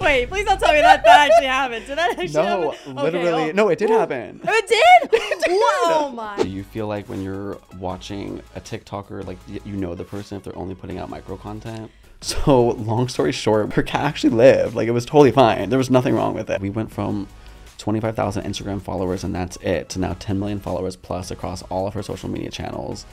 Wait, please don't tell me that that actually happened. Did that actually No, happen? No, literally. Okay, oh. No, it did happen. Oh, it did? Oh my. Do you feel like when you're watching a TikToker, like you know the person if they're only putting out micro content? So, long story short, her cat actually lived. Like, it was totally fine. There was nothing wrong with it. We went from 25,000 Instagram followers and that's it to now 10 million followers plus across all of her social media channels.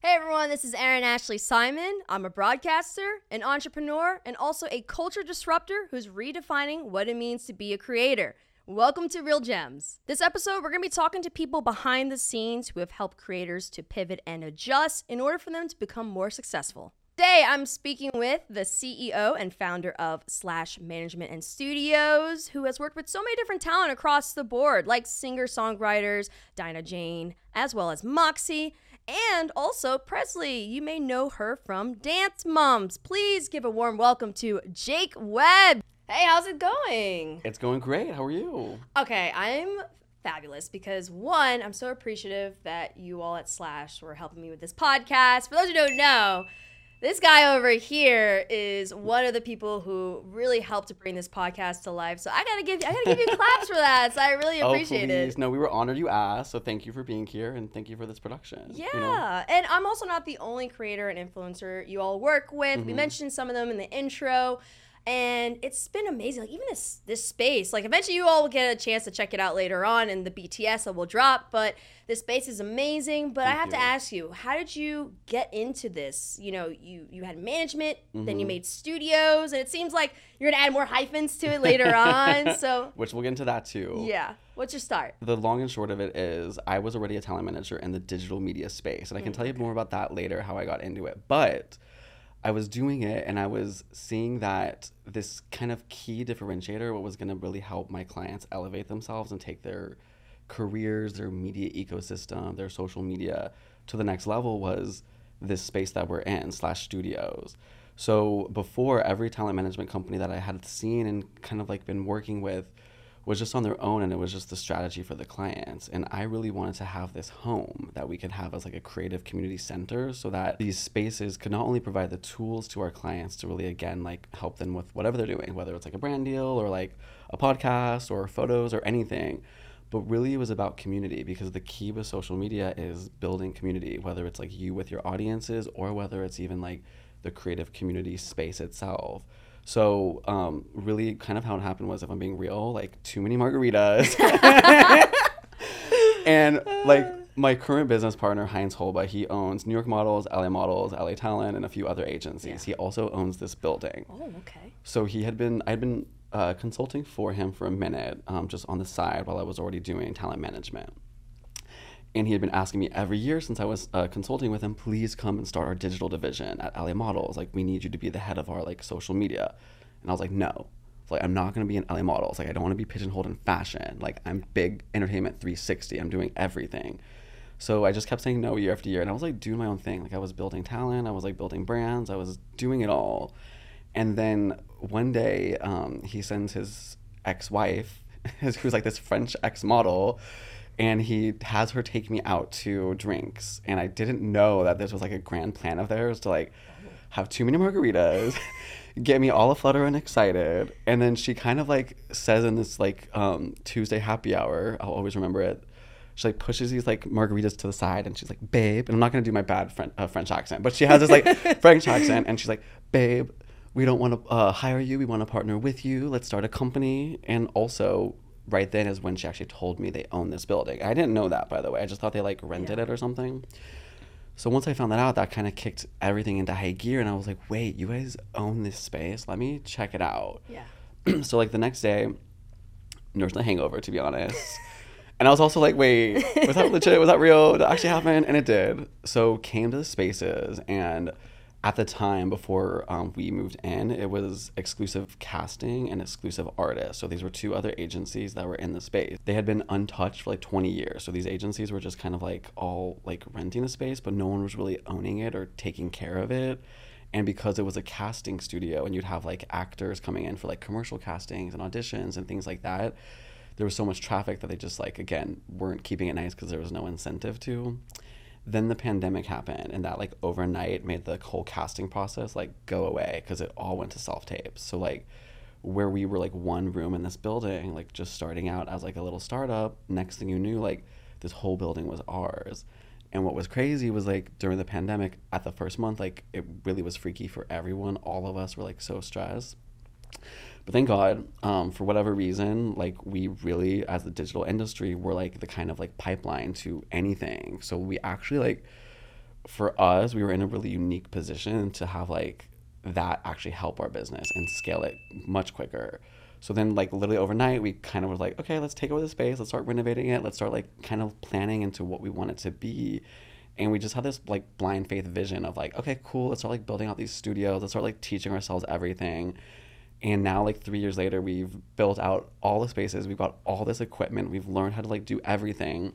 Hey everyone, this is Erin Ashley Simon. I'm a broadcaster, an entrepreneur, and also a culture disruptor who's redefining what it means to be a creator. Welcome to Real Gems. This episode, we're going to be talking to people behind the scenes who have helped creators to pivot and adjust in order for them to become more successful. Today, I'm speaking with the CEO and founder of Slash Management and Studios, who has worked with so many different talent across the board, like singer songwriters, Dinah Jane, as well as Moxie, and also Presley. You may know her from Dance Moms. Please give a warm welcome to Jake Webb. Hey, how's it going? It's going great. How are you? Okay, I'm fabulous because one, I'm so appreciative that you all at Slash were helping me with this podcast. For those who don't know, this guy over here is one of the people who really helped to bring this podcast to life. So I gotta give I gotta give you claps for that. So I really appreciate oh, please. it. No, we were honored you asked. So, thank you for being here and thank you for this production. Yeah, you know? and I'm also not the only creator and influencer you all work with. Mm-hmm. We mentioned some of them in the intro, and it's been amazing. Like even this this space, like eventually you all will get a chance to check it out later on in the BTS that will drop. But this space is amazing. But I Thank have to ask you, how did you get into this? You know, you you had management, then you Mm-hmm. made studios, and it seems like you're gonna add more hyphens to it later on. So Which we'll get into that too. yeah, what's your start? The long and short of it is, I was already a talent manager in the digital media space, and I can tell you more about that later, how I got into it. But I was doing it, and I was seeing that this kind of key differentiator, what was going to really help my clients elevate themselves and take their careers, their media ecosystem, their social media to the next level, was this space that we're in slash studios. So before every talent management company that I had seen and kind of like been working with was just on their own and it was just the strategy for the clients. And i really wanted to have this home that we could have as like a creative community center so that these spaces could not only provide the tools to our clients to really again like help them with whatever they're doing whether it's like a brand deal or like a podcast or photos or anything but really it was about community because the key with social media is building community whether it's like you with your audiences or whether it's even like the creative community space itself so um, really kind of how it happened was if i'm being real like too many margaritas. And like my current business partner heinz holba he owns new york models la models la talent and a few other agencies. He also owns this building. Oh, okay. so he had been i'd been uh, consulting for him for a minute um, just on the side while i was already doing talent management and he had been asking me every year since I was uh, consulting with him, please come and start our digital division at LA Models. Like, we need you to be the head of our like social media. And I was like, no, like I'm not gonna be in LA Models. Like, I don't want to be pigeonholed in fashion. Like, I'm big entertainment 360. I'm doing everything. So I just kept saying no year after year, and I was like doing my own thing. Like I was building talent, I was like building brands, I was doing it all. And then one day, um, he sends his ex-wife, who's like this French ex-model, and he has her take me out to drinks. And I didn't know that this was like a grand plan of theirs to like have too many margaritas, get me all aflutter and excited. And then she kind of like says in this like um, Tuesday happy hour, I'll always remember it. She like pushes these like margaritas to the side and she's like, babe. And I'm not gonna do my bad French, uh, French accent, but she has this like French accent and she's like, babe, we don't want to uh, hire you. We want to partner with you. Let's start a company. And also, right then is when she actually told me they own this building. I didn't know that, by the way. I just thought they like rented it or something. So once I found that out, that kind of kicked everything into high gear, and I was like, "Wait, you guys own this space? Let me check it out." Yeah. so like the next day, nursed a hangover, to be honest. and I was also like, "Wait, was that legit? Was that real? Did that actually happen?" And it did. So came to the spaces, and at the time before um, we moved in, it was exclusive casting and exclusive artists. So these were two other agencies that were in the space. They had been untouched for like 20 years. So these agencies were just kind of like all like renting the space, but no one was really owning it or taking care of it. And because it was a casting studio and you'd have like actors coming in for like commercial castings and auditions and things like that, there was so much traffic that they just like again weren't keeping it nice because there was no incentive to then the pandemic happened and that like overnight made the whole casting process like go away because it all went to self tapes so like where we were like one room in this building like just starting out as like a little startup next thing you knew like this whole building was ours. And what was crazy was like during the pandemic at the first month like it really was freaky for everyone. All of us were like so stressed but thank God, um, for whatever reason, like we really, as the digital industry, were like the kind of like pipeline to anything. So we actually like, for us, we were in a really unique position to have like that actually help our business and scale it much quicker. So then, like literally overnight, we kind of was like, okay, let's take over the space, let's start renovating it, let's start like kind of planning into what we want it to be. And we just had this like blind faith vision of like, okay, cool, let's start like building out these studios, let's start like teaching ourselves everything and now like three years later we've built out all the spaces. We've got all this equipment. We've learned how to like do everything.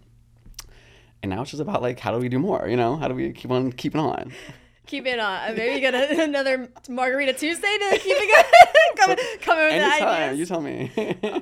And now it's just about like how do we do more you know? How do we keep on keeping on keep it on. Maybe get a, another Margarita Tuesday to keep it going. come, come in with Anytime, ideas. you tell me.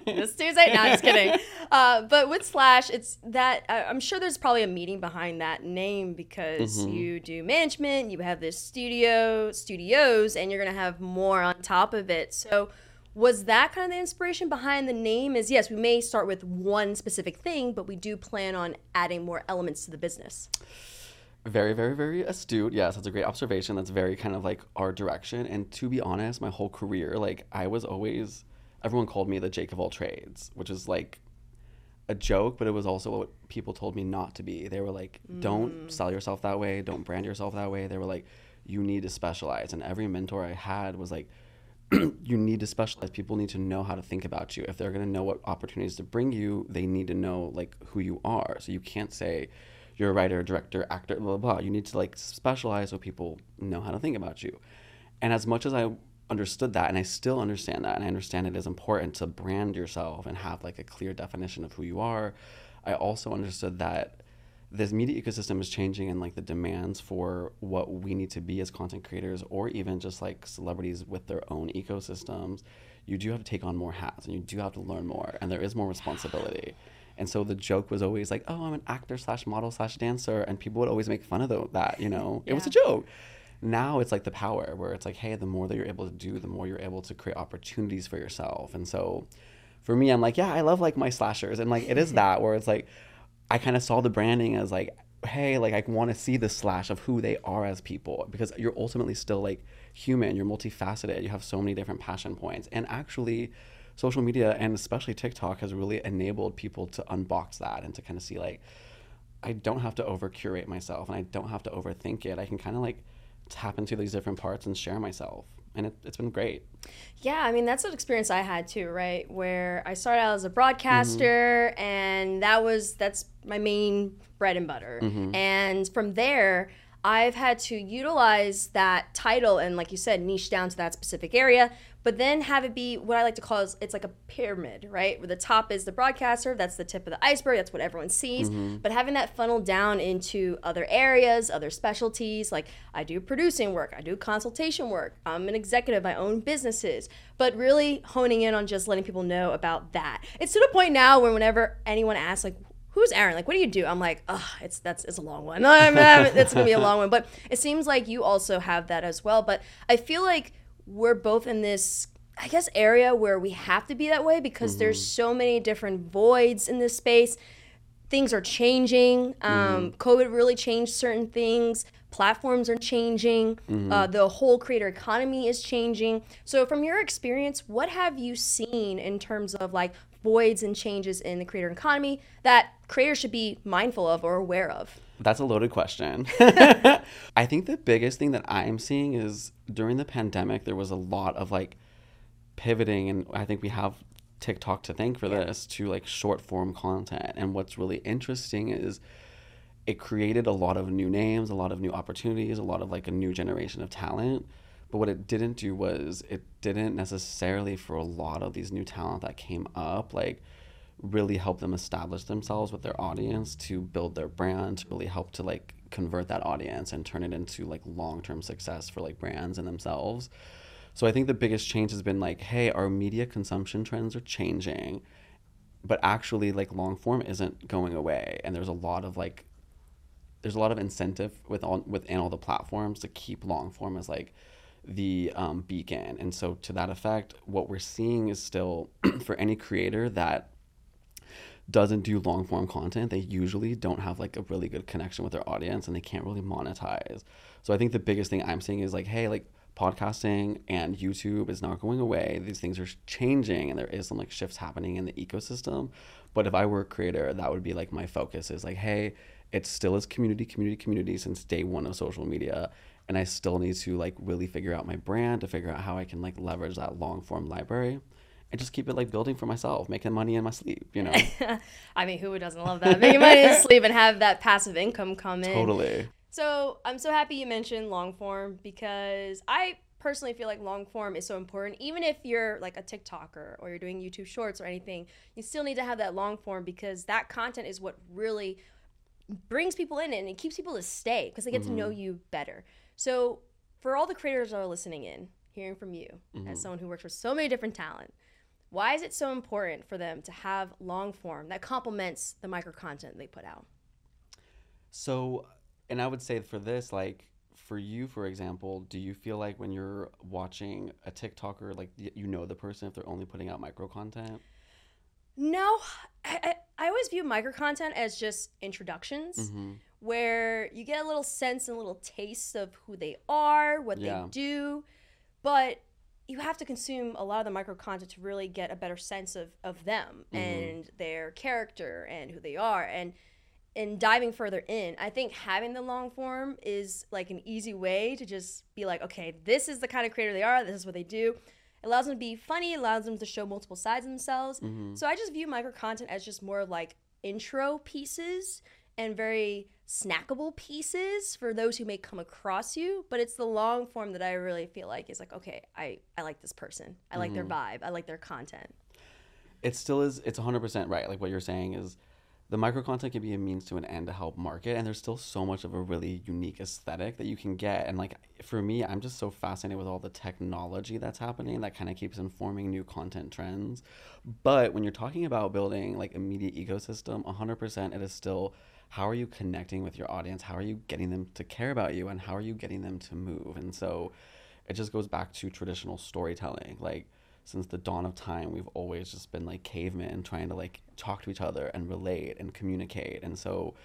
this Tuesday? No, just kidding. Uh, but with Slash, it's that I- I'm sure there's probably a meaning behind that name because you do management, you have this studio, studios, and you're gonna have more on top of it. So. Was that kind of the inspiration behind the name? Is yes, we may start with one specific thing, but we do plan on adding more elements to the business. Very, very, very astute. Yes, that's a great observation. That's very kind of like our direction. And to be honest, my whole career, like I was always, everyone called me the Jake of all trades, which is like a joke, but it was also what people told me not to be. They were like, don't mm. sell yourself that way, don't brand yourself that way. They were like, you need to specialize. And every mentor I had was like, you need to specialize. People need to know how to think about you. If they're going to know what opportunities to bring you, they need to know like who you are. So you can't say you're a writer, director, actor, blah, blah, blah. You need to like specialize so people know how to think about you. And as much as I understood that, and I still understand that, and I understand it is important to brand yourself and have like a clear definition of who you are, I also understood that this media ecosystem is changing and like the demands for what we need to be as content creators or even just like celebrities with their own ecosystems you do have to take on more hats and you do have to learn more and there is more responsibility and so the joke was always like oh i'm an actor slash model slash dancer and people would always make fun of tho- that you know it was a joke now it's like the power where it's like hey the more that you're able to do the more you're able to create opportunities for yourself and so for me i'm like yeah i love like my slashers and like it is that where it's like I kind of saw the branding as like, hey, like I want to see the slash of who they are as people because you're ultimately still like human. You're multifaceted. You have so many different passion points. And actually, social media and especially TikTok has really enabled people to unbox that and to kind of see like, I don't have to over curate myself and I don't have to overthink it. I can kind of like tap into these different parts and share myself. And it, it's been great. Yeah, I mean that's an experience I had too, right? Where I started out as a broadcaster, mm-hmm. and that was that's my main bread and butter. Mm-hmm. And from there, I've had to utilize that title and, like you said, niche down to that specific area, but then have it be what I like to call is it's like a pyramid, right? Where the top is the broadcaster, that's the tip of the iceberg, that's what everyone sees. Mm-hmm. But having that funnel down into other areas, other specialties, like I do producing work, I do consultation work, I'm an executive, I own businesses, but really honing in on just letting people know about that. It's to the point now where whenever anyone asks, like, who's Erin? Like, what do you do? I'm like, oh, it's that's it's a long one. It's gonna be a long one. But it seems like you also have that as well. But I feel like we're both in this, I guess, area where we have to be that way because there's so many different voids in this space. Things are changing. Um, COVID really changed certain things. Platforms are changing. Uh, the whole creator economy is changing. So, from your experience, what have you seen in terms of like voids and changes in the creator economy that creators should be mindful of or aware of? That's a loaded question. I think the biggest thing that I'm seeing is during the pandemic, there was a lot of like pivoting, and I think we have TikTok to thank for this to like short form content. And what's really interesting is it created a lot of new names, a lot of new opportunities, a lot of like a new generation of talent. But what it didn't do was it didn't necessarily for a lot of these new talent that came up, like really help them establish themselves with their audience to build their brand, to really help to like convert that audience and turn it into like long-term success for like brands and themselves. So I think the biggest change has been like, hey, our media consumption trends are changing, but actually like long form isn't going away and there's a lot of like there's a lot of incentive with all within all the platforms to keep long form as like the um, beacon. And so to that effect, what we're seeing is still for any creator that doesn't do long form content, they usually don't have like a really good connection with their audience and they can't really monetize. So I think the biggest thing I'm seeing is like, hey, like podcasting and YouTube is not going away. These things are changing and there is some like shifts happening in the ecosystem. But if I were a creator, that would be like my focus is like, hey, it still is community, community, community since day one of social media. And I still need to like really figure out my brand to figure out how I can like leverage that long form library and just keep it like building for myself, making money in my sleep, you know? I mean, who doesn't love that? Making money in sleep and have that passive income come in. Totally. So I'm so happy you mentioned long form because I personally feel like long form is so important. Even if you're like a TikToker or you're doing YouTube shorts or anything, you still need to have that long form because that content is what really brings people in and it keeps people to stay because they get mm-hmm. to know you better. So for all the creators that are listening in, hearing from you mm-hmm. as someone who works with so many different talent, why is it so important for them to have long form that complements the micro content they put out? So, and I would say for this, like for you, for example, do you feel like when you're watching a TikToker, like you know the person if they're only putting out micro content? No, I, I, I always view micro content as just introductions mm-hmm. where you get a little sense and a little taste of who they are, what yeah. they do. But you have to consume a lot of the micro content to really get a better sense of, of them mm-hmm. and their character and who they are and in diving further in i think having the long form is like an easy way to just be like okay this is the kind of creator they are this is what they do it allows them to be funny it allows them to show multiple sides of themselves mm-hmm. so i just view micro content as just more like intro pieces and very snackable pieces for those who may come across you but it's the long form that i really feel like is like okay i i like this person. I like mm-hmm. their vibe. I like their content. It still is it's 100% right. Like what you're saying is the micro content can be a means to an end to help market and there's still so much of a really unique aesthetic that you can get. And like for me i'm just so fascinated with all the technology that's happening that kind of keeps informing new content trends. But when you're talking about building like a media ecosystem 100% it is still how are you connecting with your audience? How are you getting them to care about you? And how are you getting them to move? And so it just goes back to traditional storytelling. Like, since the dawn of time, we've always just been like cavemen trying to like talk to each other and relate and communicate. And so,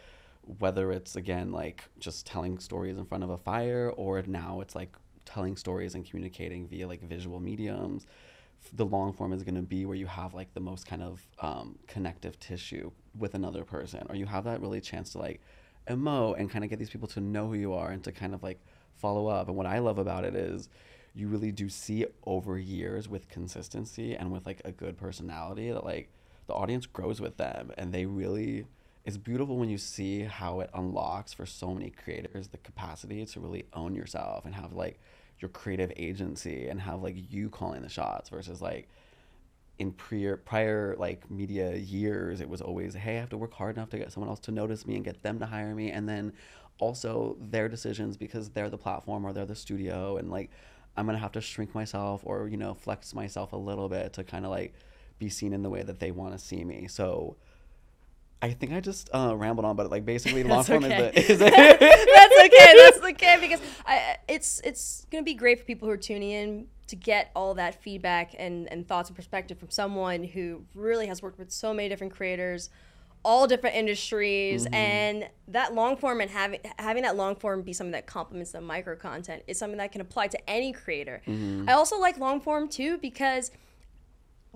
whether it's again like just telling stories in front of a fire, or now it's like telling stories and communicating via like visual mediums, the long form is going to be where you have like the most kind of um, connective tissue with another person or you have that really chance to like emote and kind of get these people to know who you are and to kind of like follow up. And what i love about it is you really do see over years with consistency and with like a good personality that like the audience grows with them. And they really it's beautiful when you see how it unlocks for so many creators the capacity to really own yourself and have like your creative agency and have like you calling the shots versus like in prior prior like media years it was always hey i have to work hard enough to get someone else to notice me and get them to hire me. And then also their decisions because they're the platform or they're the studio and like i'm gonna have to shrink myself or you know flex myself a little bit to kind of like be seen in the way that they want to see me. So I think I just uh, rambled on, but like basically, long form okay. is the. Is that's okay. That's okay because I, it's it's gonna be great for people who are tuning in to get all that feedback and and thoughts and perspective from someone who really has worked with so many different creators, all different industries, mm-hmm. and that long form and having having that long form be something that complements the micro content is something that can apply to any creator. Mm-hmm. I also like long form too because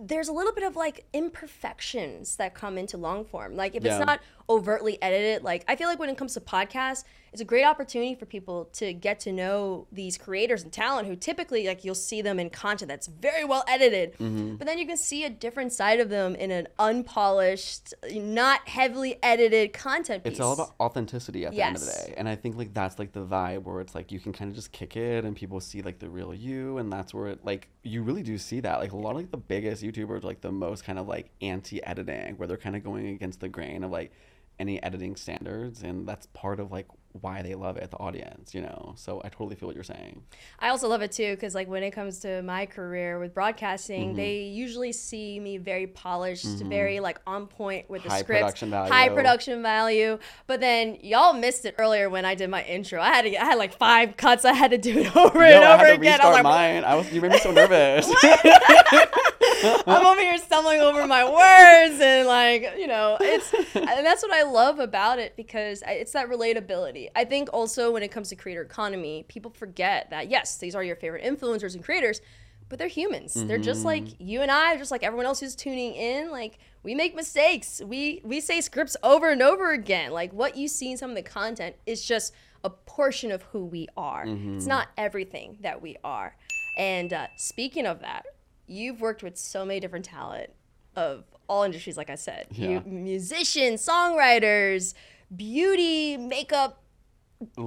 there's a little bit of like imperfections that come into long form. Like if yeah. it's not overtly edited, like I feel like when it comes to podcasts, it's a great opportunity for people to get to know these creators and talent who typically like you'll see them in content that's very well edited mm-hmm. but then you can see a different side of them in an unpolished not heavily edited content piece. it's all about authenticity at the yes. end of the day and i think like that's like the vibe where it's like you can kind of just kick it and people see like the real you and that's where it like you really do see that like a lot of like the biggest youtubers like the most kind of like anti-editing where they're kind of going against the grain of like any editing standards and that's part of like why they love it, the audience, you know. So I totally feel what you're saying. I also love it too because like when it comes to my career with broadcasting, Mm-hmm. they usually see me very polished, very like on point with the High scripts, production value. high production value. But then y'all missed it earlier when I did my intro. I had to, I had like five cuts. I had to do it over and Yo, I over had to again. I restart was like, mine. I was you made me so nervous. I'm over here stumbling over my words and like you know it's and that's what I love about it because it's that relatability. I think also when it comes to creator economy, people forget that yes, these are your favorite influencers and creators, but they're humans. They're just like you and I, just like everyone else who's tuning in. Like we make mistakes. We we say scripts over and over again. Like what you see in some of the content is just a portion of who we are. It's not everything that we are. And uh, speaking of that, you've worked with so many different talent of all industries, like I said. Yeah. You musicians, songwriters, beauty, makeup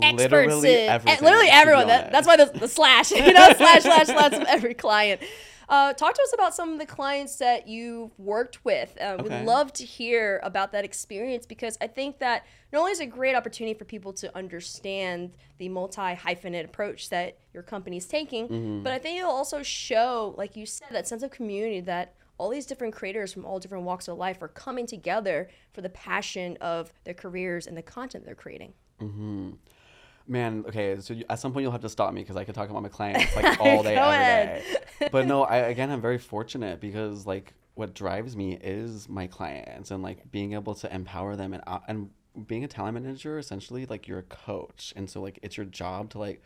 experts, literally in- everything. literally everyone. That, that's why the, the slash, you know, slash, slash, slash of every client. Uh, talk to us about some of the clients that you've worked with. Uh, Okay. We'd love to hear about that experience because I think that not only is it a great opportunity for people to understand the multi hyphenate approach that your company is taking, Mm-hmm. but I think it'll also show, like you said, that sense of community that all these different creators from all different walks of life are coming together for the passion of their careers and the content they're creating. Man, okay, so you, at some point you'll have to stop me because I could talk about my clients like all day, every day. But no, I again, I'm very fortunate because like what drives me is my clients and like being able to empower them and uh, and being a talent manager essentially like you're a coach and so like it's your job to like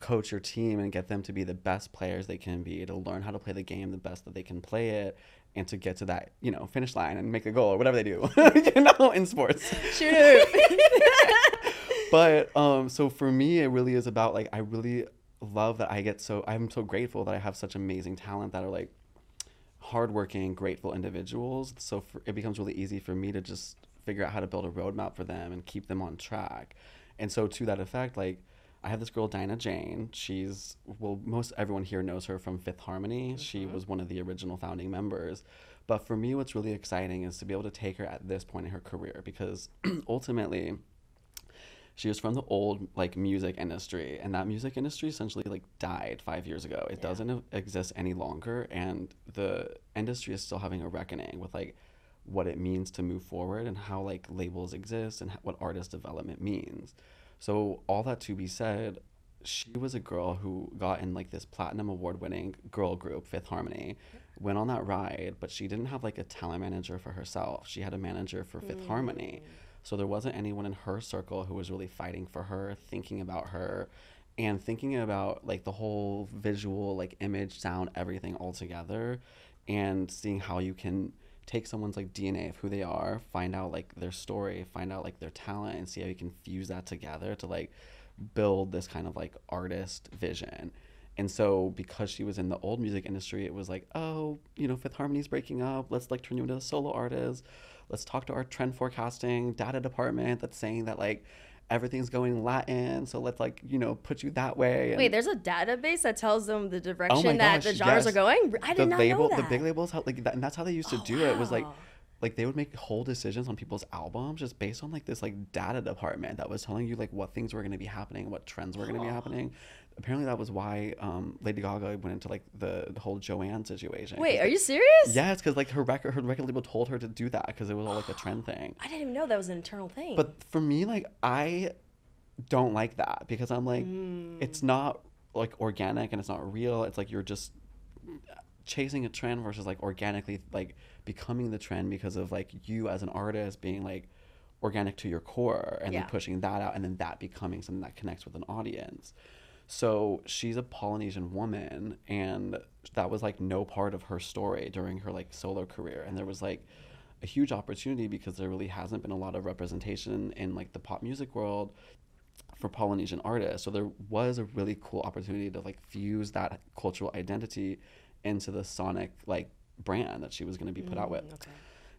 coach your team and get them to be the best players they can be to learn how to play the game the best that they can play it and to get to that you know finish line and make a goal or whatever they do you know in sports Shoot. But um so for me it really is about like i really love that i get so i'm so grateful that i have such amazing talent that are like hardworking grateful individuals. So for, it becomes really easy for me to just figure out how to build a roadmap for them and keep them on track. And so to that effect like i have this girl dinah jane. She's well most everyone here knows her from fifth harmony. She was one of the original founding members. But for me what's really exciting is to be able to take her at this point in her career because ultimately she was from the old like music industry and that music industry essentially like died five years ago. It doesn't e- exist any longer and the industry is still having a reckoning with like what it means to move forward and how like labels exist and what artist development means. So all that to be said she was a girl who got in like this platinum award winning girl group fifth harmony mm-hmm. went on that ride but she didn't have like a talent manager for herself. She had a manager for fifth mm. harmony so there wasn't anyone in her circle who was really fighting for her thinking about her and thinking about like the whole visual like image sound everything all together and seeing how you can take someone's like dna of who they are find out like their story find out like their talent and see how you can fuse that together to like build this kind of like artist vision. And so because she was in the old music industry, it was like, oh, you know, Fifth Harmony's breaking up. Let's like turn you into a solo artist. Let's talk to our trend forecasting data department that's saying that like everything's going Latin. So let's like, you know, put you that way. And Wait, there's a database that tells them the oh direction Oh that gosh, the genres yes. are going. I did the not label, know that. the big labels, how like that, and that's how they used to Oh, do it. Was like, like they would make whole decisions on people's albums just based on like this like data department that was telling you like what things were going to be happening, what trends were going to be happening. Apparently, that was why um, Lady Gaga went into like the, the whole Joanne situation. Wait, are you serious? Yes, because like her record, her record label told her to do that because it was all like a trend thing. I didn't even know that was an internal thing. But for me, like I don't like that because I'm like, it's not like organic and it's not real. It's like you're just chasing a trend versus like organically like becoming the trend because of like you as an artist being like organic to your core and Yeah. then pushing that out and then that becoming something that connects with an audience. So she's a Polynesian woman and that was like no part of her story during her like solo career and there was like a huge opportunity because there really hasn't been a lot of representation in like the pop music world for Polynesian artists. So there was a really cool opportunity to like fuse that cultural identity into the Sonic like brand that she was going to be put out with. Mm, okay.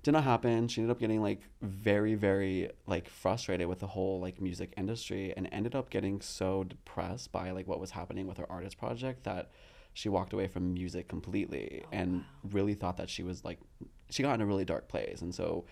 Did not happen. She ended up getting like very very like frustrated with the whole like music industry and ended up getting so depressed by like what was happening with her artist project that she walked away from music completely oh, and really thought that she was like she got in a really dark place. And so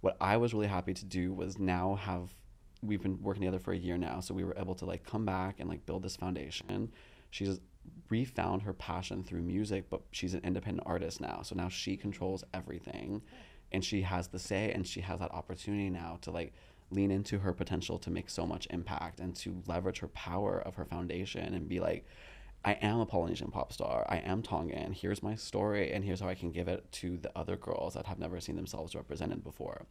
what I was really happy to do was now have we've been working together for a year now, so we were able to like come back and like build this foundation. She's refound her passion through music, but she's an independent artist now. So now she controls everything and she has the say and she has that opportunity now to like lean into her potential to make so much impact and to leverage her power of her foundation and be like I am a Polynesian pop star. I am Tongan. Here's my story, and here's how I can give it to the other girls that have never seen themselves represented before.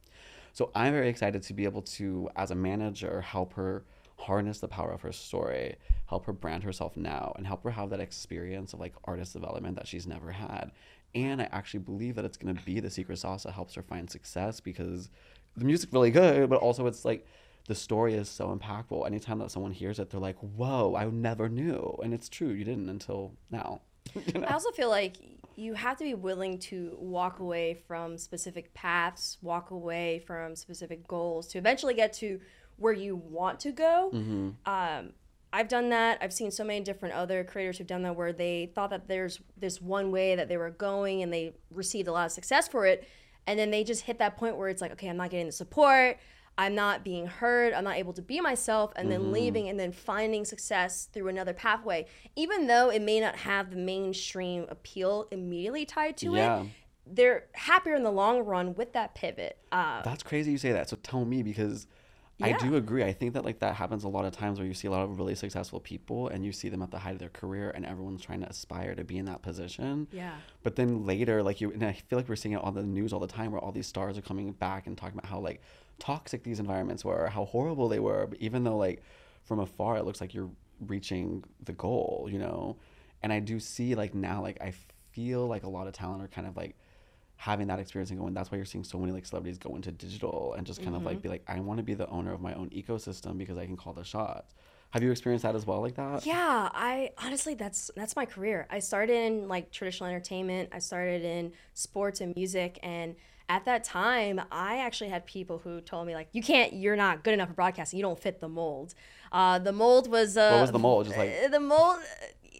So I'm very excited to be able to, as a manager, help her harness the power of her story, help her brand herself now, and help her have that experience of like artist development that she's never had. And I actually believe that it's gonna be the secret sauce that helps her find success because the music's really good, but also it's like the story is so impactful. Anytime that someone hears it, they're like, "Whoa, I never knew," and it's true. You didn't until now. you know? I also feel like you have to be willing to walk away from specific paths, walk away from specific goals to eventually get to where you want to go. Mm-hmm. Um, I've done that. I've seen so many different other creators who've done that where they thought that there's this one way that they were going and they received a lot of success for it. And then they just hit that point where it's like, okay, I'm not getting the support. I'm not being heard. I'm not able to be myself. And then mm-hmm. leaving and then finding success through another pathway. Even though it may not have the mainstream appeal immediately tied to yeah. it, they're happier in the long run with that pivot. Uh, That's crazy you say that. So tell me because yeah. I do agree. I think that like that happens a lot of times where you see a lot of really successful people and you see them at the height of their career and everyone's trying to aspire to be in that position. Yeah. But then later, like you, and I feel like we're seeing it on the news all the time where all these stars are coming back and talking about how like toxic these environments were, how horrible they were. But even though like from afar it looks like you're reaching the goal, you know. And I do see like now, like I feel like a lot of talent are kind of like having that experience and going that's why you're seeing so many like celebrities go into digital and just kind mm-hmm. of like mm-hmm. be like i want to be the owner of my own ecosystem because i can call the shots. Have you experienced that as well like that? Yeah i honestly that's that's my career. I started in like traditional entertainment. I started in sports and music and at that time i actually had people who told me like you can't you're not good enough for broadcasting. You don't fit the mold. Uh, the mold was uh, what was the mold? Just like the mold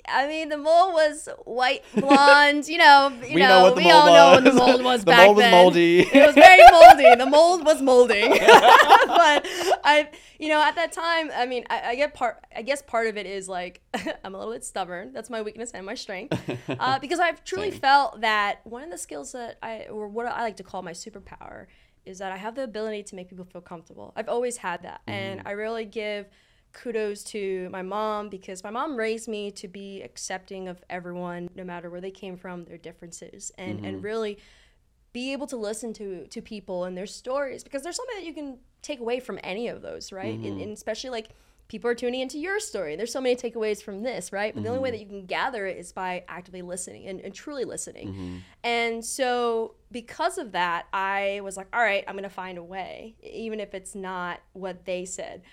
I mean, the mole was white, blonde. You know, you we know, know what the we all was. know what the mold was the back mold was then. moldy. It was very moldy. The mold was molding. but I, you know, at that time, I mean, I, I, get part. I guess part of it is like I'm a little bit stubborn. That's my weakness and my strength. Uh, because I've truly Same. felt that one of the skills that I, or what I like to call my superpower, is that I have the ability to make people feel comfortable. I've always had that, mm. and I really give kudos to my mom because my mom raised me to be accepting of everyone no matter where they came from their differences and mm-hmm. and really be able to listen to to people and their stories because there's something that you can take away from any of those right mm-hmm. and, and, especially like people are tuning into your story there's so many takeaways from this right but mm-hmm. the only way mm-hmm. that you can gather it is by actively listening and, and truly listening mm-hmm. and so because of that i was like all right i'm gonna find a way even if it's not what they said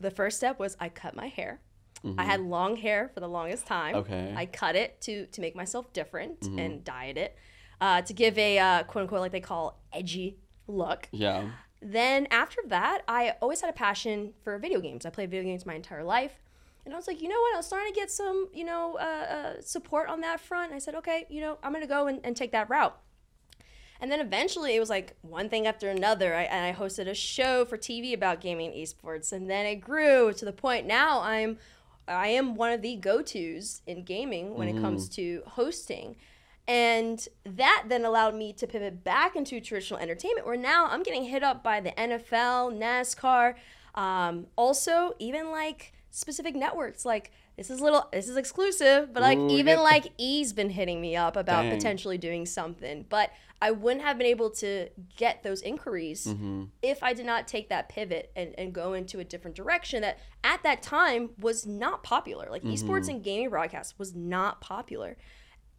the first step was I cut my hair. Mm-hmm. I had long hair for the longest time. Okay. I cut it to to make myself different mm-hmm. and dyed it uh, to give a uh, quote unquote like they call edgy look. Yeah. Then after that, I always had a passion for video games. I played video games my entire life. And I was like, you know what? I was starting to get some, you know, uh, uh support on that front. I said, okay, you know, I'm going to go and, and take that route. And then eventually it was like one thing after another. I, and I hosted a show for TV about gaming and esports. And then it grew to the point now I'm I am one of the go-tos in gaming when mm-hmm. it comes to hosting. And that then allowed me to pivot back into traditional entertainment where now I'm getting hit up by the NFL, NASCAR, um, also even like specific networks like this is little this is exclusive but like Ooh, even like e's been hitting me up about Dang. potentially doing something but i wouldn't have been able to get those inquiries mm-hmm. if i did not take that pivot and, and go into a different direction that at that time was not popular like mm-hmm. esports and gaming broadcast was not popular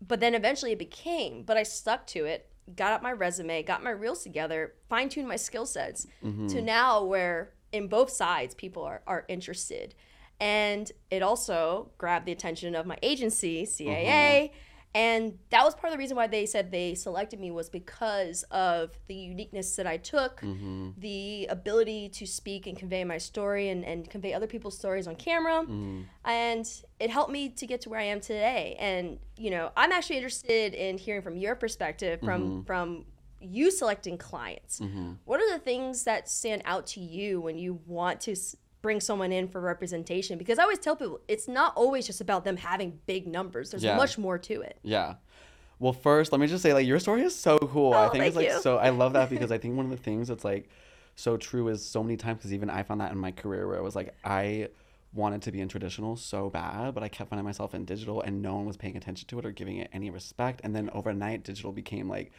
but then eventually it became but i stuck to it got up my resume got my reels together fine-tuned my skill sets mm-hmm. to now where in both sides people are, are interested and it also grabbed the attention of my agency, CAA. Uh-huh. And that was part of the reason why they said they selected me was because of the uniqueness that I took, mm-hmm. the ability to speak and convey my story and, and convey other people's stories on camera. Mm. And it helped me to get to where I am today. And, you know, I'm actually interested in hearing from your perspective, from mm-hmm. from you selecting clients. Mm-hmm. What are the things that stand out to you when you want to bring someone in for representation? Because I always tell people it's not always just about them having big numbers. There's Yeah. much more to it. Yeah. Well, first, let me just say, like, your story is so cool. Oh, I think it's like you. so. I love that because I think one of the things that's like so true is so many times because even I found that in my career where it was like I wanted to be in traditional so bad, but I kept finding myself in digital and no one was paying attention to it or giving it any respect. And then overnight, digital became like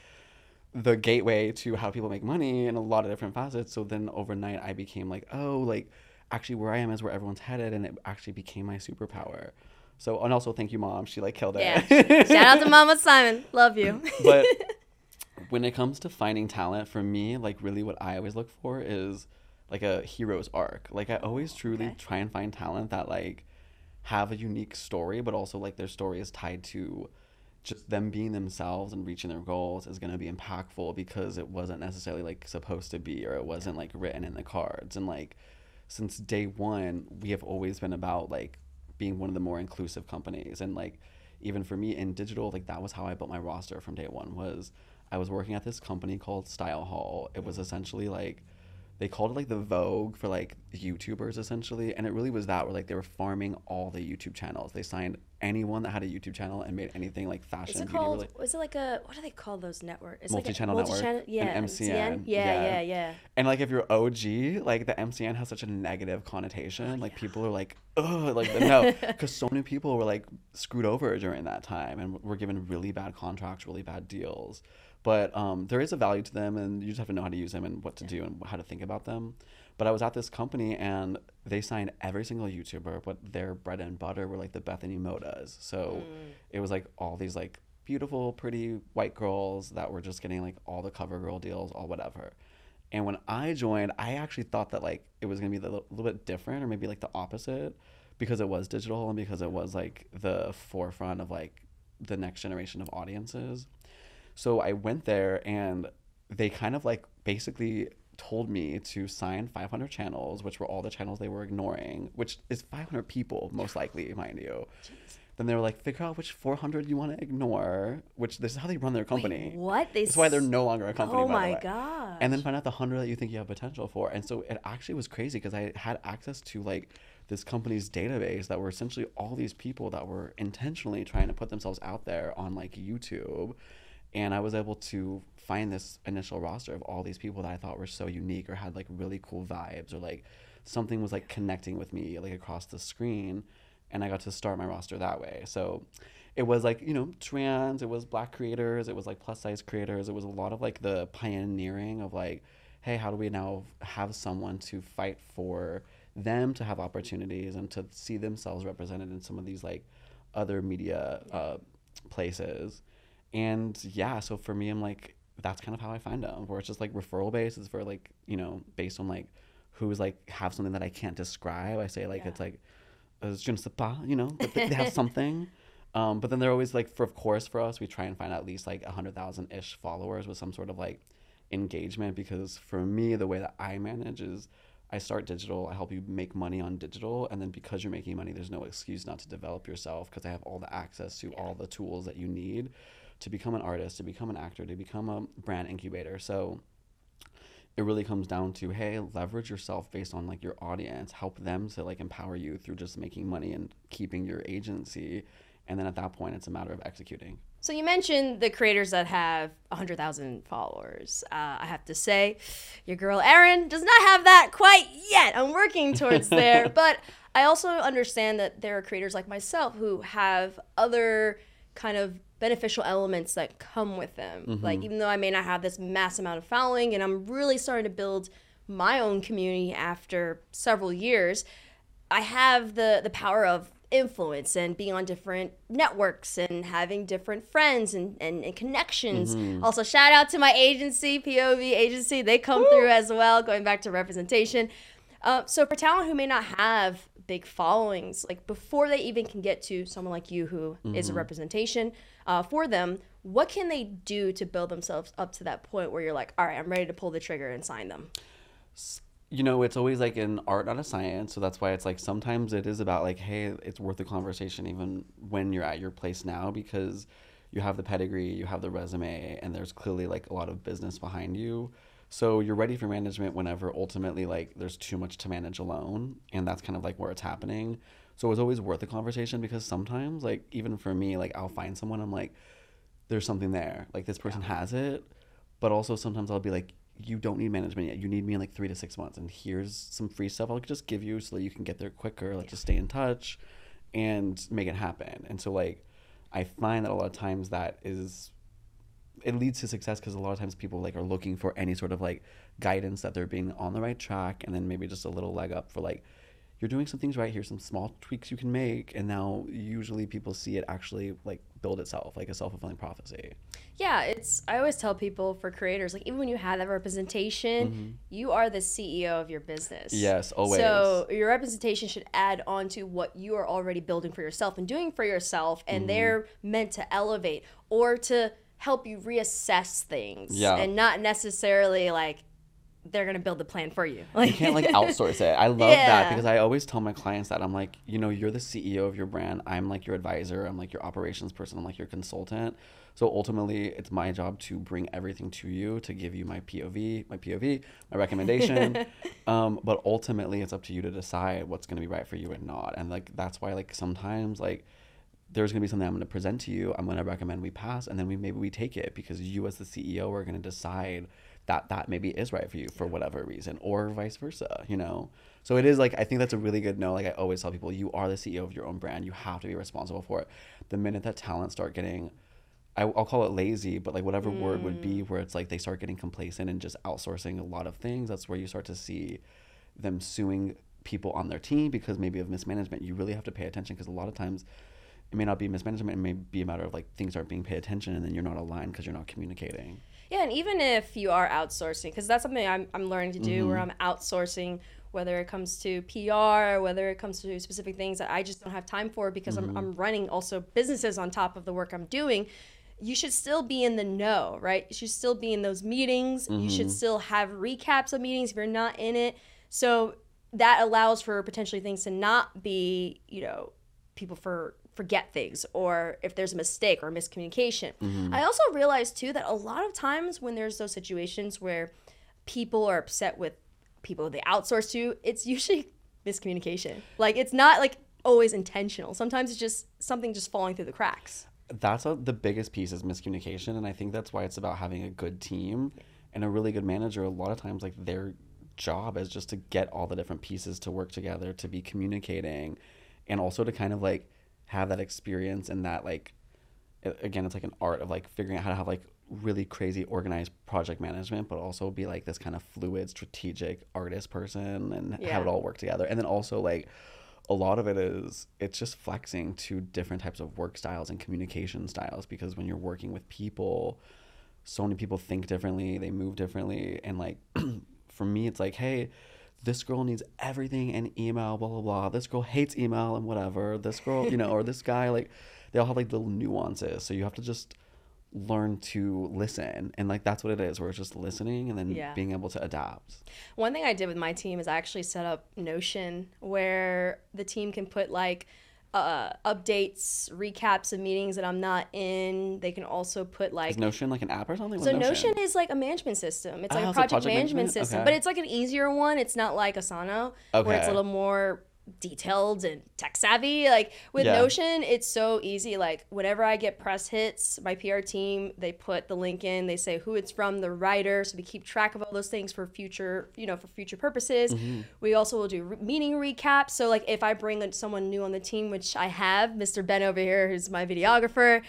the gateway to how people make money in a lot of different facets. So then overnight, I became like, oh, like actually where I am is where everyone's headed, and it actually became my superpower. So and also thank you, mom. She like killed it. Yeah. Shout out to Mama Simon. Love you. but when it comes to finding talent for me like really what i always look for is like a hero's arc like i always truly Okay. try and find talent that like have a unique story but also like their story is tied to just them being themselves and reaching their goals is going to be impactful because it wasn't necessarily like supposed to be or it wasn't like written in the cards and like since day one we have always been about like being one of the more inclusive companies. And like even for me in digital like that was how i built my roster from day one was i was working at this company called StyleHaul. It was mm. essentially like they called it like the vogue for like youtubers essentially and it really was that where like they were farming all the youtube channels they signed anyone that had a youtube channel and made anything like fashion Is it called? related Is it like a what do they call those networks? It's Multi-channel like a, network, multi-channel- Yeah, an MCN, Yeah, yeah. yeah, yeah. And like if you're OG, like the MCN has such a negative connotation. Oh, like people are like, ugh, like no, because so many people were like screwed over during that time and were given really bad contracts, really bad deals. But um, there is a value to them, and you just have to know how to use them and what to do and how to think about them. But I was at this company and they signed every single YouTuber, but their bread and butter were like the Bethany Motas. So it was like all these like beautiful, pretty white girls that were just getting like all the cover girl deals, all whatever. And when I joined, I actually thought that like it was gonna be a little, little bit different or maybe like the opposite because it was digital and because it was like the forefront of like the next generation of audiences. So I went there and they kind of like basically told me to sign 500 channels, which were all the channels they were ignoring, which is 500 people, most likely, mind you. Then they were like, figure out which 400 you want to ignore, which this is how they run their company. What they? That's why they're no longer a company. Oh by my god. And then find out the hundred that you think you have potential for. And so it actually was crazy because I had access to like this company's database that were essentially all these people that were intentionally trying to put themselves out there on like YouTube. And I was able to find this initial roster of all these people that I thought were so unique or had like really cool vibes or like something was like connecting with me like across the screen. And I got to start my roster that way. So it was like, you know, trans, it was black creators, it was like plus size creators, it was a lot of like the pioneering of like, hey, how do we now have someone to fight for them to have opportunities and to see themselves represented in some of these like other media uh, places. And yeah, so for me, I'm like, that's kind of how I find them, where it's just like referral based. It's for like, you know, based on like who's like have something that I can't describe. I say like, Yeah. it's like, je ne sais pas, you know, but they have something. Um, but then they're always like, for of course, for us, we try and find at least like a hundred thousand ish followers with some sort of like engagement. Because for me, the way that I manage is I start digital, I help you make money on digital, and then because you're making money, there's no excuse not to develop yourself because I have all the access to all the tools that you need to become an artist, to become an actor, to become a brand incubator. So it really comes down to hey leverage yourself based on like your audience help them to like empower you through just making money and keeping your agency and then at that point it's a matter of executing So you mentioned the creators that have 100,000 followers. Uh, I have to say, your girl Erin does not have that quite yet. I'm working towards there, but I also understand that there are creators like myself who have other kind of beneficial elements that come with them. Like mm-hmm. even though I may not have this mass amount of following and I'm really starting to build my own community after several years, I have the the power of influence and being on different networks and having different friends and, and, and connections. Mm-hmm. Also, shout out to my agency, POV agency. They come through as well, going back to representation. Uh, so, for talent who may not have big followings, like before they even can get to someone like you who is a mm-hmm. representation uh, for them, what can they do to build themselves up to that point where you're like, all right, I'm ready to pull the trigger and sign them? you know it's always like an art not a science so that's why it's like sometimes it is about like hey it's worth the conversation even when you're at your place now because you have the pedigree, you have the resume, and there's clearly like a lot of business behind you. So you're ready for management whenever ultimately like there's too much to manage alone, and that's kind of like where it's happening. So it's always worth a conversation because sometimes like even for me like I'll find someone I'm like there's something there like this person has it, but also sometimes I'll be like you don't need management yet. You need me in like three to six months, and here's some free stuff I'll just give you so that you can get there quicker. Like just stay in touch and make it happen. And so like I find that a lot of times that is it leads to success because a lot of times people like are looking for any sort of like guidance that they're being on the right track and then maybe just a little leg up for like you're doing some things right here's some small tweaks you can make and now usually people see it actually like build itself like a self-fulfilling prophecy Yeah, it's I always tell people for creators, like even when you have that representation, mm-hmm. you are the CEO of your business. yes always So your representation should add on to what you are already building for yourself and doing for yourself, and mm-hmm. they're meant to elevate or to help you reassess things, Yeah. and not necessarily like they're gonna build the plan for you. Like you can't like outsource it. I love Yeah. that because I always tell my clients that I'm like, you know, you're the CEO of your brand. I'm like your advisor. I'm like your operations person. I'm like your consultant. So ultimately, it's my job to bring everything to you to give you my POV, my POV, my recommendation. um, but ultimately, it's up to you to decide what's going to be right for you and not. And like that's why like sometimes like there's going to be something I'm going to present to you. I'm going to recommend we pass, and then we maybe we take it because you as the CEO are going to decide that that maybe is right for you for whatever reason, or vice versa. You know. So it is like I think that's a really good no. Like I always tell people, you are the CEO of your own brand. You have to be responsible for it. The minute that talent start getting I, I'll call it lazy, but like whatever word would be, mm. where it's like they start getting complacent and just outsourcing a lot of things. That's where you start to see them suing people on their team because maybe of mismanagement. You really have to pay attention because a lot of times it may not be mismanagement. It may be a matter of like things aren't being paid attention and then you're not aligned because you're not communicating. Yeah, and even if you are outsourcing, because that's something I'm, I'm learning to do where mm-hmm. I'm outsourcing, whether it comes to PR, whether it comes to specific things that I just don't have time for because I'm, mm-hmm. I'm running also businesses on top of the work I'm doing. You should still be in the know, right? You should still be in those meetings. You should mm-hmm. still have recaps of meetings if you're not in it. So that allows for potentially things to not be, you know, people for forget things or if there's a mistake or miscommunication. Mm-hmm. I also realized too that a lot of times when there's those situations where people are upset with people they outsource to, it's usually miscommunication. Like it's not like always intentional. Sometimes it's just something just falling through the cracks. That's a, the biggest piece is miscommunication. And I think that's why it's about having a good team and a really good manager. A lot of times, like their job is just to get all the different pieces to work together, to be communicating, and also to kind of like have that experience and that like a- again it's like an art of like figuring out how to have like really crazy organized project management but also be like this kind of fluid strategic artist person and Yeah. have it all work together and then also like a lot of it is it's just flexing to different types of work styles and communication styles because when you're working with people so many people think differently they move differently and like for me it's like hey this girl needs everything in email blah blah blah. This girl hates email and whatever. This girl you know or this guy like they all have like little nuances. So you have to just learn to listen. And like that's what it is where it's just listening and then Yeah. being able to adapt. One thing I did with my team is I actually set up Notion where the team can put like uh, updates, recaps of meetings that I'm not in. They can also put like is notion like an app or something So What's Notion is like a management system. It's like Oh, a like project, project management, management? system, Okay. but it's like an easier one. It's not like Asana where it's a little more detailed and tech savvy. Like with Yeah. Notion, it's so easy. Like whenever I get press hits, my PR team they put the link in. They say who it's from, the writer, so we keep track of all those things for future, you know, for future purposes. Mm-hmm. We also will do re- meeting recaps. So like if I bring in someone new on the team, which I have, Mr. Ben over here, who's my videographer.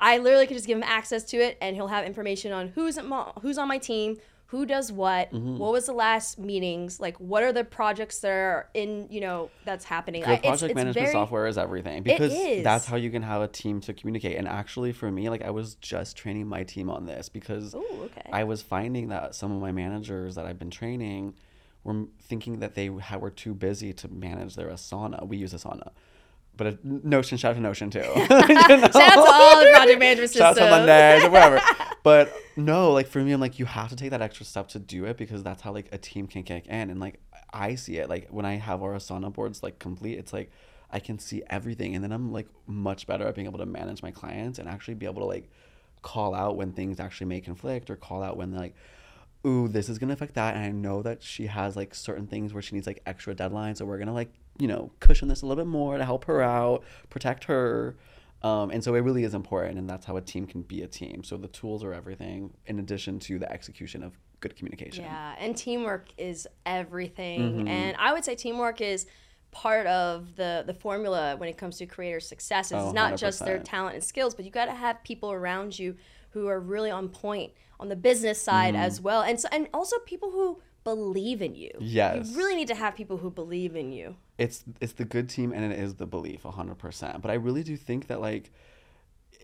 I literally could just give him access to it, and he'll have information on who's mo- who's on my team, who does what, Mm-hmm. what was the last meetings, like what are the projects that are in, you know, that's happening. Good it's- project it's management very- software is everything because is. that's how you can have a team to communicate. And actually, for me, like I was just training my team on this because Ooh, okay. I was finding that some of my managers that I've been training were thinking that they were too busy to manage their Asana. We use Asana. But a, Notion, shout out to Notion too. You know? Shout out to all the project management Shout out to Mondays or whatever. But no, like for me, I'm like, you have to take that extra step to do it because that's how like a team can kick in. And like I see it, like when I have our Asana boards like complete, it's like I can see everything. And then I'm like much better at being able to manage my clients and actually be able to like call out when things actually may conflict or call out when like, ooh, this is gonna affect that. And I know that she has like certain things where she needs like extra deadlines. So we're gonna like, you know, cushion this a little bit more to help her out, protect her. Um, and so it really is important, and that's how a team can be a team. So the tools are everything, in addition to the execution of good communication. Yeah, and teamwork is everything. Mm-hmm. And I would say teamwork is part of the the formula when it comes to creator success. It's Oh, not just their talent and skills, but you got to have people around you who are really on point on the business side Mm-hmm. as well, and so, and also people who believe in you. Yes. you really need to have people who believe in you. it's it's the good team and it is the belief 100% but i really do think that like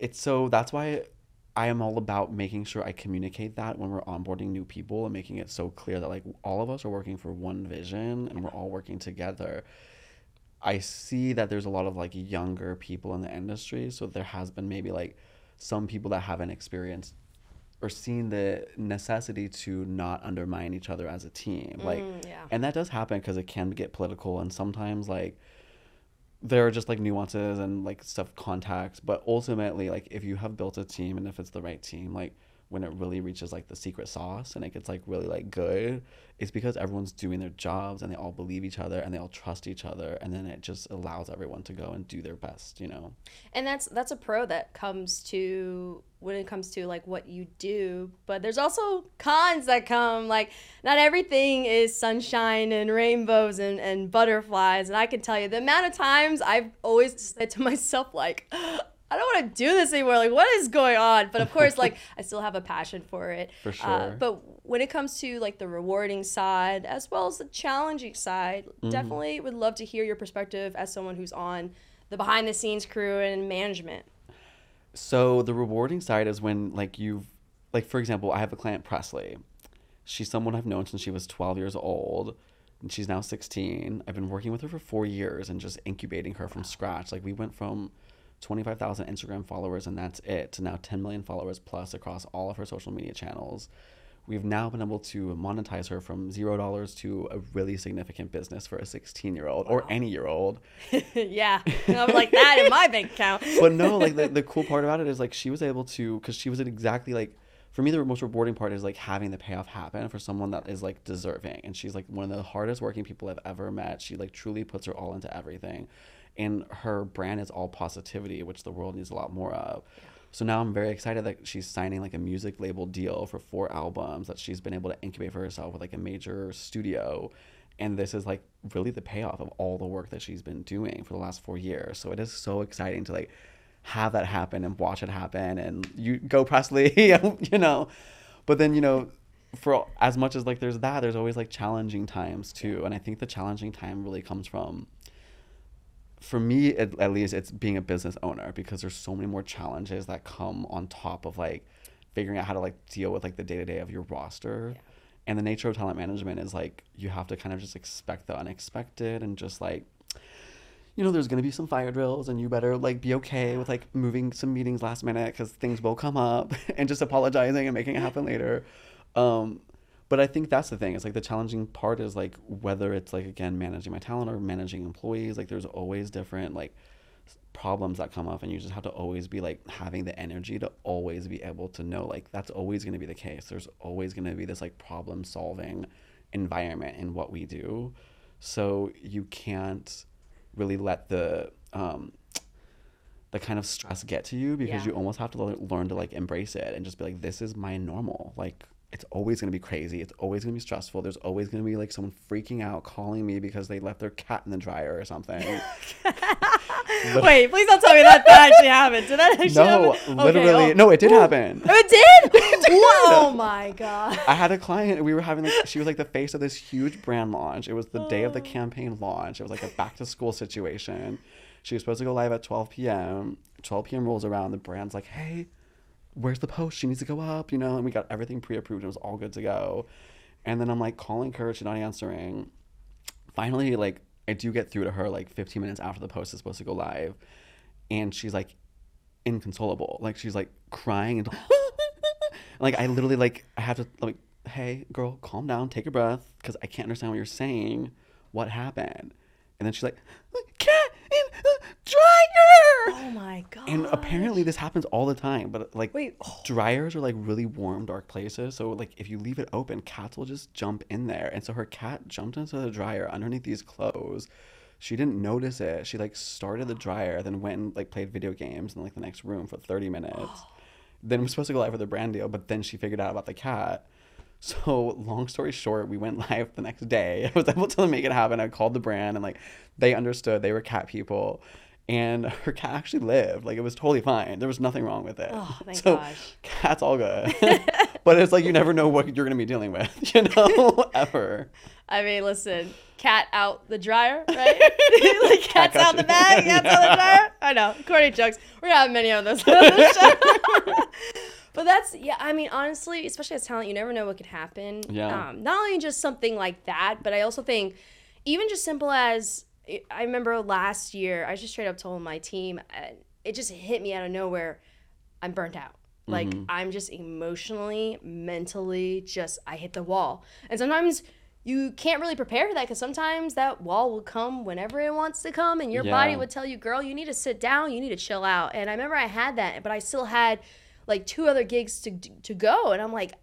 it's so that's why i am all about making sure i communicate that when we're onboarding new people and making it so clear that like all of us are working for one vision and we're all working together i see that there's a lot of like younger people in the industry so there has been maybe like some people that haven't experienced or seen the necessity to not undermine each other as a team like Mm, yeah. and that does happen because it can get political and sometimes like there are just like nuances and like stuff contacts but ultimately like if you have built a team and if it's the right team like when it really reaches like the secret sauce and it gets like really like good it's because everyone's doing their jobs and they all believe each other and they all trust each other and then it just allows everyone to go and do their best you know? And that's that's a pro that comes to when it comes to like what you do but there's also cons that come like not everything is sunshine and rainbows and, and butterflies and i can tell you the amount of times i've always said to myself like i don't want to do this anymore like what is going on but of course like i still have a passion for it For Uh, sure. but when it comes to like the rewarding side as well as the challenging side Mm-hmm. definitely would love to hear your perspective as someone who's on the behind the scenes crew and management So the rewarding side is when like you've like for example, I have a client Presley. She's someone I've known since she was 12 years old and she's now 16. I've been working with her for 4 years and just incubating her from scratch. Like we went from 25,000 Instagram followers and that's it to now 10 million followers plus across all of her social media channels. We've now been able to monetize her from zero dollars to a really significant business for a 16 year old or any year old. yeah i'm like that in my bank account but no, like the, the cool part about it is like she was able to because she was at exactly like for me the most rewarding part is like having the payoff happen for someone that is like deserving and she's like one of the hardest working people I've ever met. She like truly puts her all into everything. And her brand is all positivity, which the world needs a lot more of. So now I'm very excited that she's signing like a music label deal for four albums that she's been able to incubate for herself with like a major studio. And this is like really the payoff of all the work that she's been doing for the last four years. So it is so exciting to like have that happen and watch it happen and you go Presley, you know. But then, you know, for as much as like there's that, there's always like challenging times too. And I think the challenging time really comes from for me at, at least it's being a business owner because there's so many more challenges that come on top of like figuring out how to like deal with like the day-to-day of your roster Yeah. and the nature of talent management is like you have to kind of just expect the unexpected and just like you know there's going to be some fire drills and you better like be okay with like moving some meetings last minute because things will come up and just apologizing and making it happen later um but i think that's the thing. It's like the challenging part is like whether it's like again managing my talent or managing employees like there's always different like problems that come up and you just have to always be like having the energy to always be able to know like that's always going to be the case. There's always going to be this like problem solving environment in what we do. So you can't really let the um the kind of stress get to you because Yeah. you almost have to lear- learn to like embrace it and just be like this is my normal. Like it's always going to be crazy it's always going to be stressful there's always going to be like someone freaking out calling me because they left their cat in the dryer or something Wait, please don't tell me that that actually happened. Did that actually no happen? Okay, literally oh. no it did happen Oh, it did? oh my god. I had a client. We were having like she was like the face of this huge brand launch. It was the day of the oh. campaign launch. It was like a back to school situation. She was supposed to go live at 12 p.m. 12 p.m. rolls around. The brand's like, "Hey, where's the post? She needs to go up," you know. And we got everything pre-approved. and It was all good to go. And then I'm like calling her. She's not answering. Finally, like I do get through to her like 15 minutes after the post is supposed to go live, and she's like inconsolable. Like she's like crying and like I literally like I have to like, hey girl, calm down, take a breath, because I can't understand what you're saying. What happened? And then she's like, in Oh my god. And apparently this happens all the time. But like Wait, oh. dryers are like really warm, dark places. So like if you leave it open, cats will just jump in there. And so her cat jumped into the dryer underneath these clothes. She didn't notice it. She like started the dryer, then went and like played video games in like the next room for 30 minutes. Then was supposed to go live for the brand deal, but then she figured out about the cat. So long story short, we went live the next day. I was able to make it happen. I called the brand and like they understood they were cat people. And her cat actually lived. Like it was totally fine. There was nothing wrong with it. Oh, thank so gosh. cat's all good. but it's like you never know what you're gonna be dealing with, you know, ever. I mean, listen, cat out the dryer, right? like cat's got out the bag, cat's out the dryer. I know, corny jokes. We're gonna have many of those on the show. but that's yeah. I mean, honestly, especially as talent, you never know what could happen. Yeah. Um, not only just something like that, but I also think even just simple as I remember last year, I just straight up told my team, it just hit me out of nowhere. I'm burnt out. Like mm-hmm. I'm just emotionally, mentally, just I hit the wall. And sometimes you can't really prepare for that because sometimes that wall will come whenever it wants to come, and your body would tell you, "Girl, you need to sit down. You need to chill out." And I remember I had that, but I still had like two other gigs to to go, and I'm like,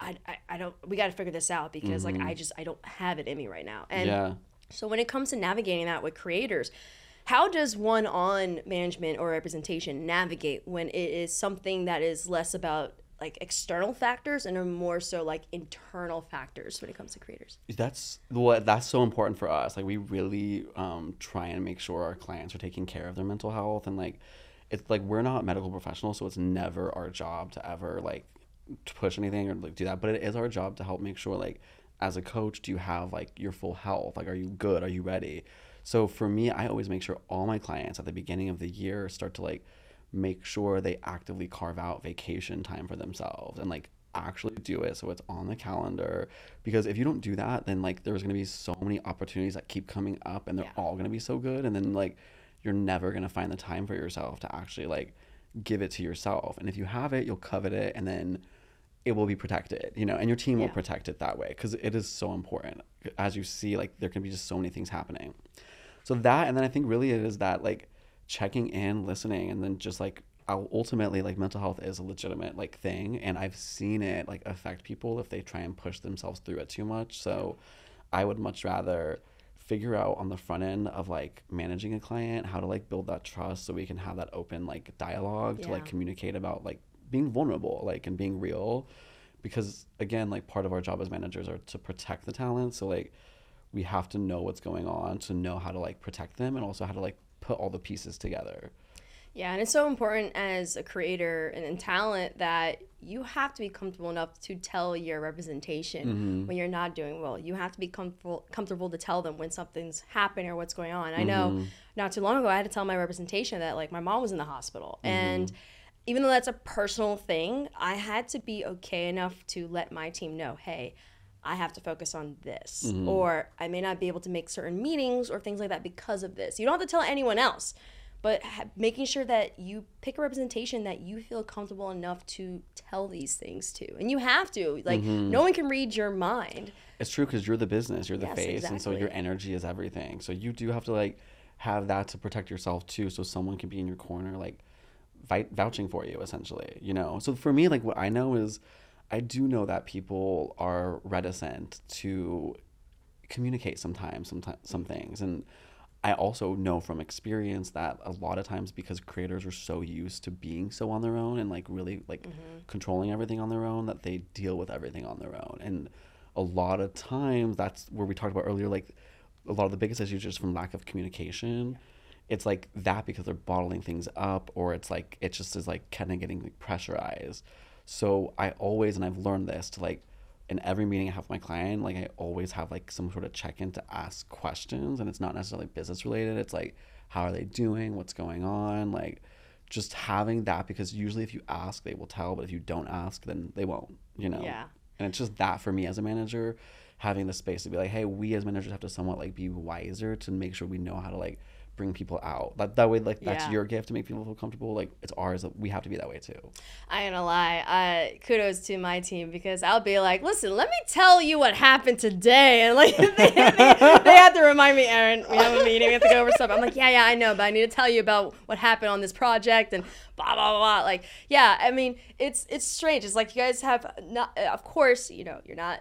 I I, I don't. We got to figure this out because like mm-hmm. I just I don't have it in me right now. And yeah. So when it comes to navigating that with creators, how does one on management or representation navigate when it is something that is less about like external factors and are more so like internal factors when it comes to creators? That's what that's so important for us. Like we really um, try and make sure our clients are taking care of their mental health and like it's like we're not medical professionals, so it's never our job to ever like to push anything or like do that. But it is our job to help make sure like as a coach, do you have like your full health? Like are you good? Are you ready? So for me, I always make sure all my clients at the beginning of the year start to like make sure they actively carve out vacation time for themselves and like actually do it so it's on the calendar because if you don't do that then like there's going to be so many opportunities that keep coming up and they're Yeah. all going to be so good and then like you're never going to find the time for yourself to actually like give it to yourself and if you have it you'll covet it and then it will be protected you know and your team will protect it that way because it is so important. As you see like there can be just so many things happening. So that and then i think really it is that like checking in listening and then just like ultimately like mental health is a legitimate like thing and i've seen it like affect people if they try and push themselves through it too much. So i would much rather figure out on the front end of like managing a client how to like build that trust so we can have that open like dialogue to like communicate about like being vulnerable like and being real because again like part of our job as managers are to protect the talent. So like we have to know what's going on to know how to like protect them and also how to like put all the pieces together. Yeah, and it's so important as a creator and in talent that you have to be comfortable enough to tell your representation mm-hmm. when you're not doing well. You have to be comfortable comfortable to tell them when something's happening or what's going on. I know mm-hmm. not too long ago I had to tell my representation that like my mom was in the hospital. Mm-hmm. And even though that's a personal thing, I had to be okay enough to let my team know, hey, I have to focus on this, mm-hmm. or I may not be able to make certain meetings or things like that because of this. You don't have to tell anyone else, but ha- making sure that you pick a representation that you feel comfortable enough to tell these things to, and you have to. Like, mm-hmm. no one can read your mind. it's true because you're the business you're the Yes, face and so your energy is everything so you do have to like have that to protect yourself too so someone can be in your corner like vouching for you essentially you know? So for me like what i know is i do know that people are reticent to communicate sometimes sometimes some things. And i also know from experience that a lot of times because creators are so used to being so on their own and like really like mm-hmm. controlling everything on their own that they deal with everything on their own. And a lot of times that's where we talked about earlier like a lot of the biggest issues just from lack of communication it's like that because they're bottling things up or it's like it just is like kind of getting like, pressurized so i always and i've learned this to like in every meeting i have with my client like i always have like some sort of check-in to ask questions and it's not necessarily business related it's like how are they doing what's going on like just having that because usually if you ask they will tell but if you don't ask then they won't you know Yeah. and it's just that for me as a manager having the space to be like hey we as managers have to somewhat like be wiser to make sure we know how to like bring people out. That that way, like that's Yeah. your gift to make people feel comfortable. Like it's ours. We have to be that way too. I ain't gonna lie. Uh, kudos to my team because I'll be like, listen, let me tell you what happened today, and like they, they, they have to remind me, Erin, we have a meeting, we have to go over stuff. I'm like, yeah, yeah, I know, but I need to tell you about what happened on this project and blah blah blah. Like, yeah, I mean, it's it's strange. It's like you guys have not, of course, you know, you're not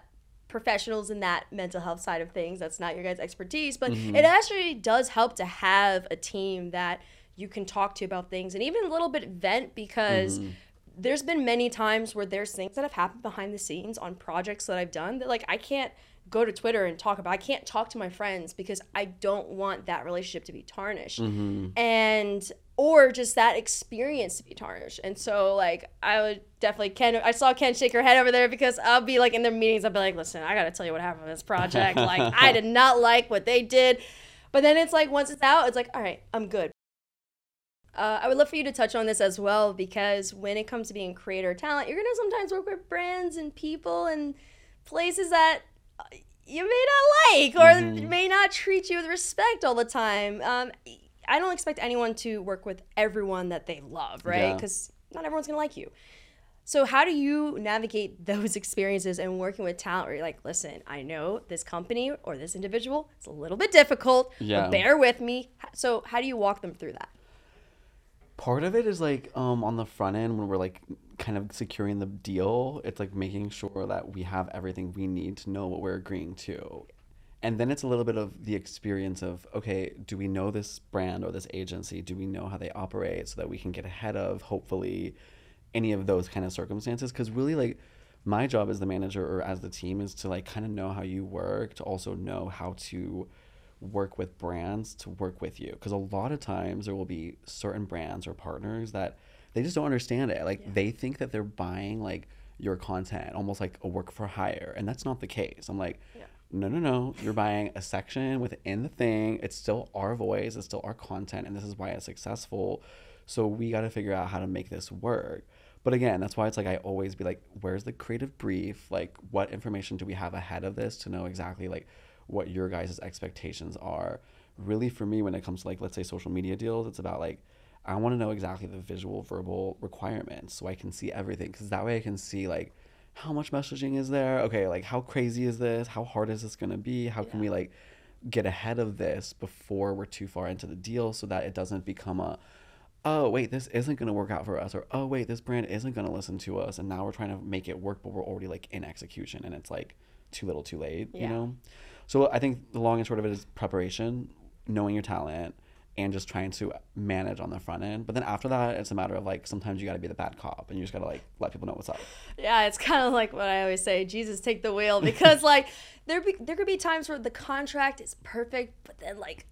professionals in that mental health side of things. That's not your guys' expertise, but mm-hmm. it actually does help to have a team that you can talk to about things and even a little bit vent because mm-hmm. there's been many times where there's things that have happened behind the scenes on projects that I've done that like I can't go to Twitter and talk about. I can't talk to my friends because I don't want that relationship to be tarnished. Mm-hmm. And or just that experience to be tarnished. And so like I would definitely Ken I saw Ken shake her head over there because I'll be like in their meetings, I'll be like, listen, I gotta tell you what happened with this project. like I did not like what they did. But then it's like once it's out, it's like, all right, I'm good. Uh, I would love for you to touch on this as well because when it comes to being creator talent, you're gonna sometimes work with brands and people and places that uh, you may not like or may not treat you with respect all the time. Um, I don't expect anyone to work with everyone that they love, right? Yeah. Because not everyone's gonna like you. So how do you navigate those experiences and working with talent where you're like, listen, I know this company or this individual, it's a little bit difficult, Yeah. but bear with me. So how do you walk them through that? Part of it is like um on the front end when we're like kind of securing the deal, it's like making sure that we have everything we need to know what we're agreeing to. And then it's a little bit of the experience of okay, do we know this brand or this agency? Do we know how they operate so that we can get ahead of hopefully any of those kind of circumstances? Because really, like my job as the manager or as the team is to like kind of know how you work, to also know how to work with brands to work with you. Because a lot of times there will be certain brands or partners that they just don't understand it. Like they think that they're buying like your content almost like a work for hire and that's not the case. I'm like no no no. You're buying a section within the thing. It's still our voice. It's still our content and this is why it's successful. So we got to figure out how to make this work. But again that's why it's like i always be like where's the creative brief? Like what information do we have ahead of this to know exactly like what your guys' expectations are. Really, for me, when it comes to like, let's say social media deals, it's about like, I want to know exactly the visual, verbal requirements so I can see everything. Because that way I can see like, how much messaging is there? Okay, like, how crazy is this? How hard is this going to be? How can we like get ahead of this before we're too far into the deal so that it doesn't become a, oh wait this isn't going to work out for us or oh wait this brand isn't going to listen to us and now we're trying to make it work but we're already like in execution and it's like too little too late you know so i think the long and short of it is preparation knowing your talent and just trying to manage on the front end. But then after that it's a matter of like sometimes you got to be the bad cop and you just got to like let people know what's up. Yeah, it's kind of like what I always say: Jesus, take the wheel, because like there be there could be times where the contract is perfect, but then like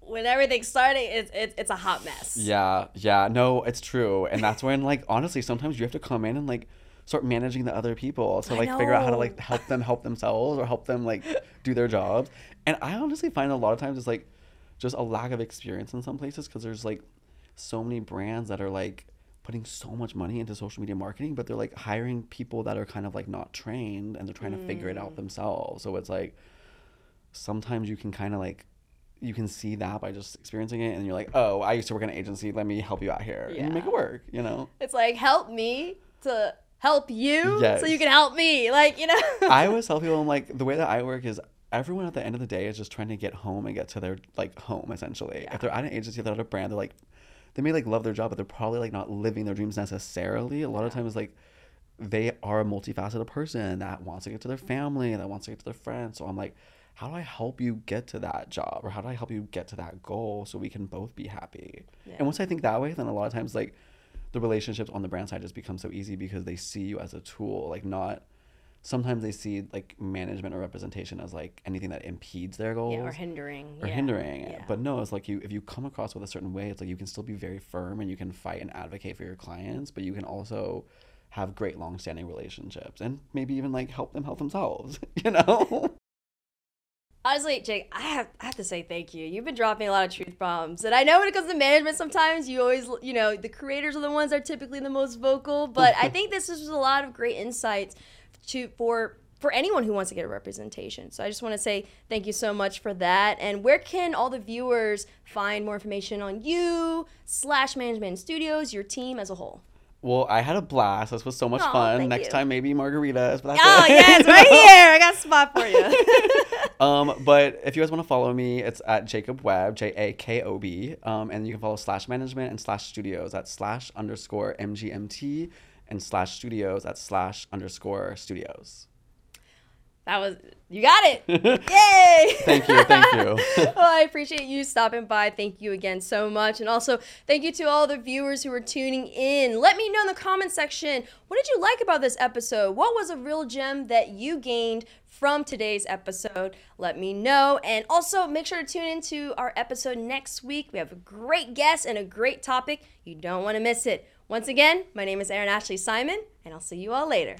when everything's starting, it's it's, it's a hot mess. Yeah, yeah, no, it's true, and that's when like honestly, sometimes you have to come in and like start managing the other people to like figure out how to like help them help themselves or help them like do their jobs. And I honestly find a lot of times it's like just a lack of experience in some places because there's like so many brands that are like putting so much money into social media marketing, but they're like hiring people that are kind of like not trained and they're trying to figure it Mm. out themselves. So it's like sometimes you can kind of like you can see that by just experiencing it and you're like oh i used to work in an agency let me help you out here and you make it work you know It's like help me to help you, so you can help me. Like you know. i always tell people i'm like the way that i work is everyone at the end of the day is just trying to get home and get to their like home essentially. Yeah. if they're at an agency they're at a brand they're like they may like love their job but they're probably like not living their dreams necessarily. A lot of times like they are a multifaceted person that wants to get to their family that wants to get to their friends. So i'm like how do i help you get to that job? Or how do i help you get to that goal so we can both be happy? Yeah. and once i think that way then a lot of times like the relationships on the brand side just become so easy because they see you as a tool like not sometimes they see like management or representation as like anything that impedes their goals yeah, or hindering. or yeah. hindering it. Yeah. But no, it's like you if you come across with a certain way, it's like you can still be very firm and you can fight and advocate for your clients, but you can also have great long-standing relationships and maybe even like help them help themselves, you know? Honestly, Jake, I have, I have to say thank you. You've been dropping a lot of truth bombs. And I know when it comes to management, sometimes you always, you know, the creators are the ones that are typically the most vocal. But I think this is a lot of great insights to for for anyone who wants to get a representation. So I just want to say thank you so much for that. And where can all the viewers find more information on you, slash management studios, your team as a whole? Well, I had a blast. This was so much Aw, fun. Next you. time, maybe margaritas. But that's Oh, it. yes, right here. I got a spot for you. um, but if you guys want to follow me, it's at Jakob Webb, J A K O B. Um, and you can follow slash management and slash studios at slash underscore MGMT and slash studios at slash underscore studios. That was you got it. Yay! Thank you. Thank you. well, I appreciate you stopping by. Thank you again so much. And also, thank you to all the viewers who are tuning in. Let me know in the comment section what did you like about this episode? What was a real gem that you gained from today's episode? Let me know. And also, make sure to tune into our episode next week. We have a great guest and a great topic. You don't want to miss it. Once again, my name is Erin Ashley Simon, and I'll see you all later.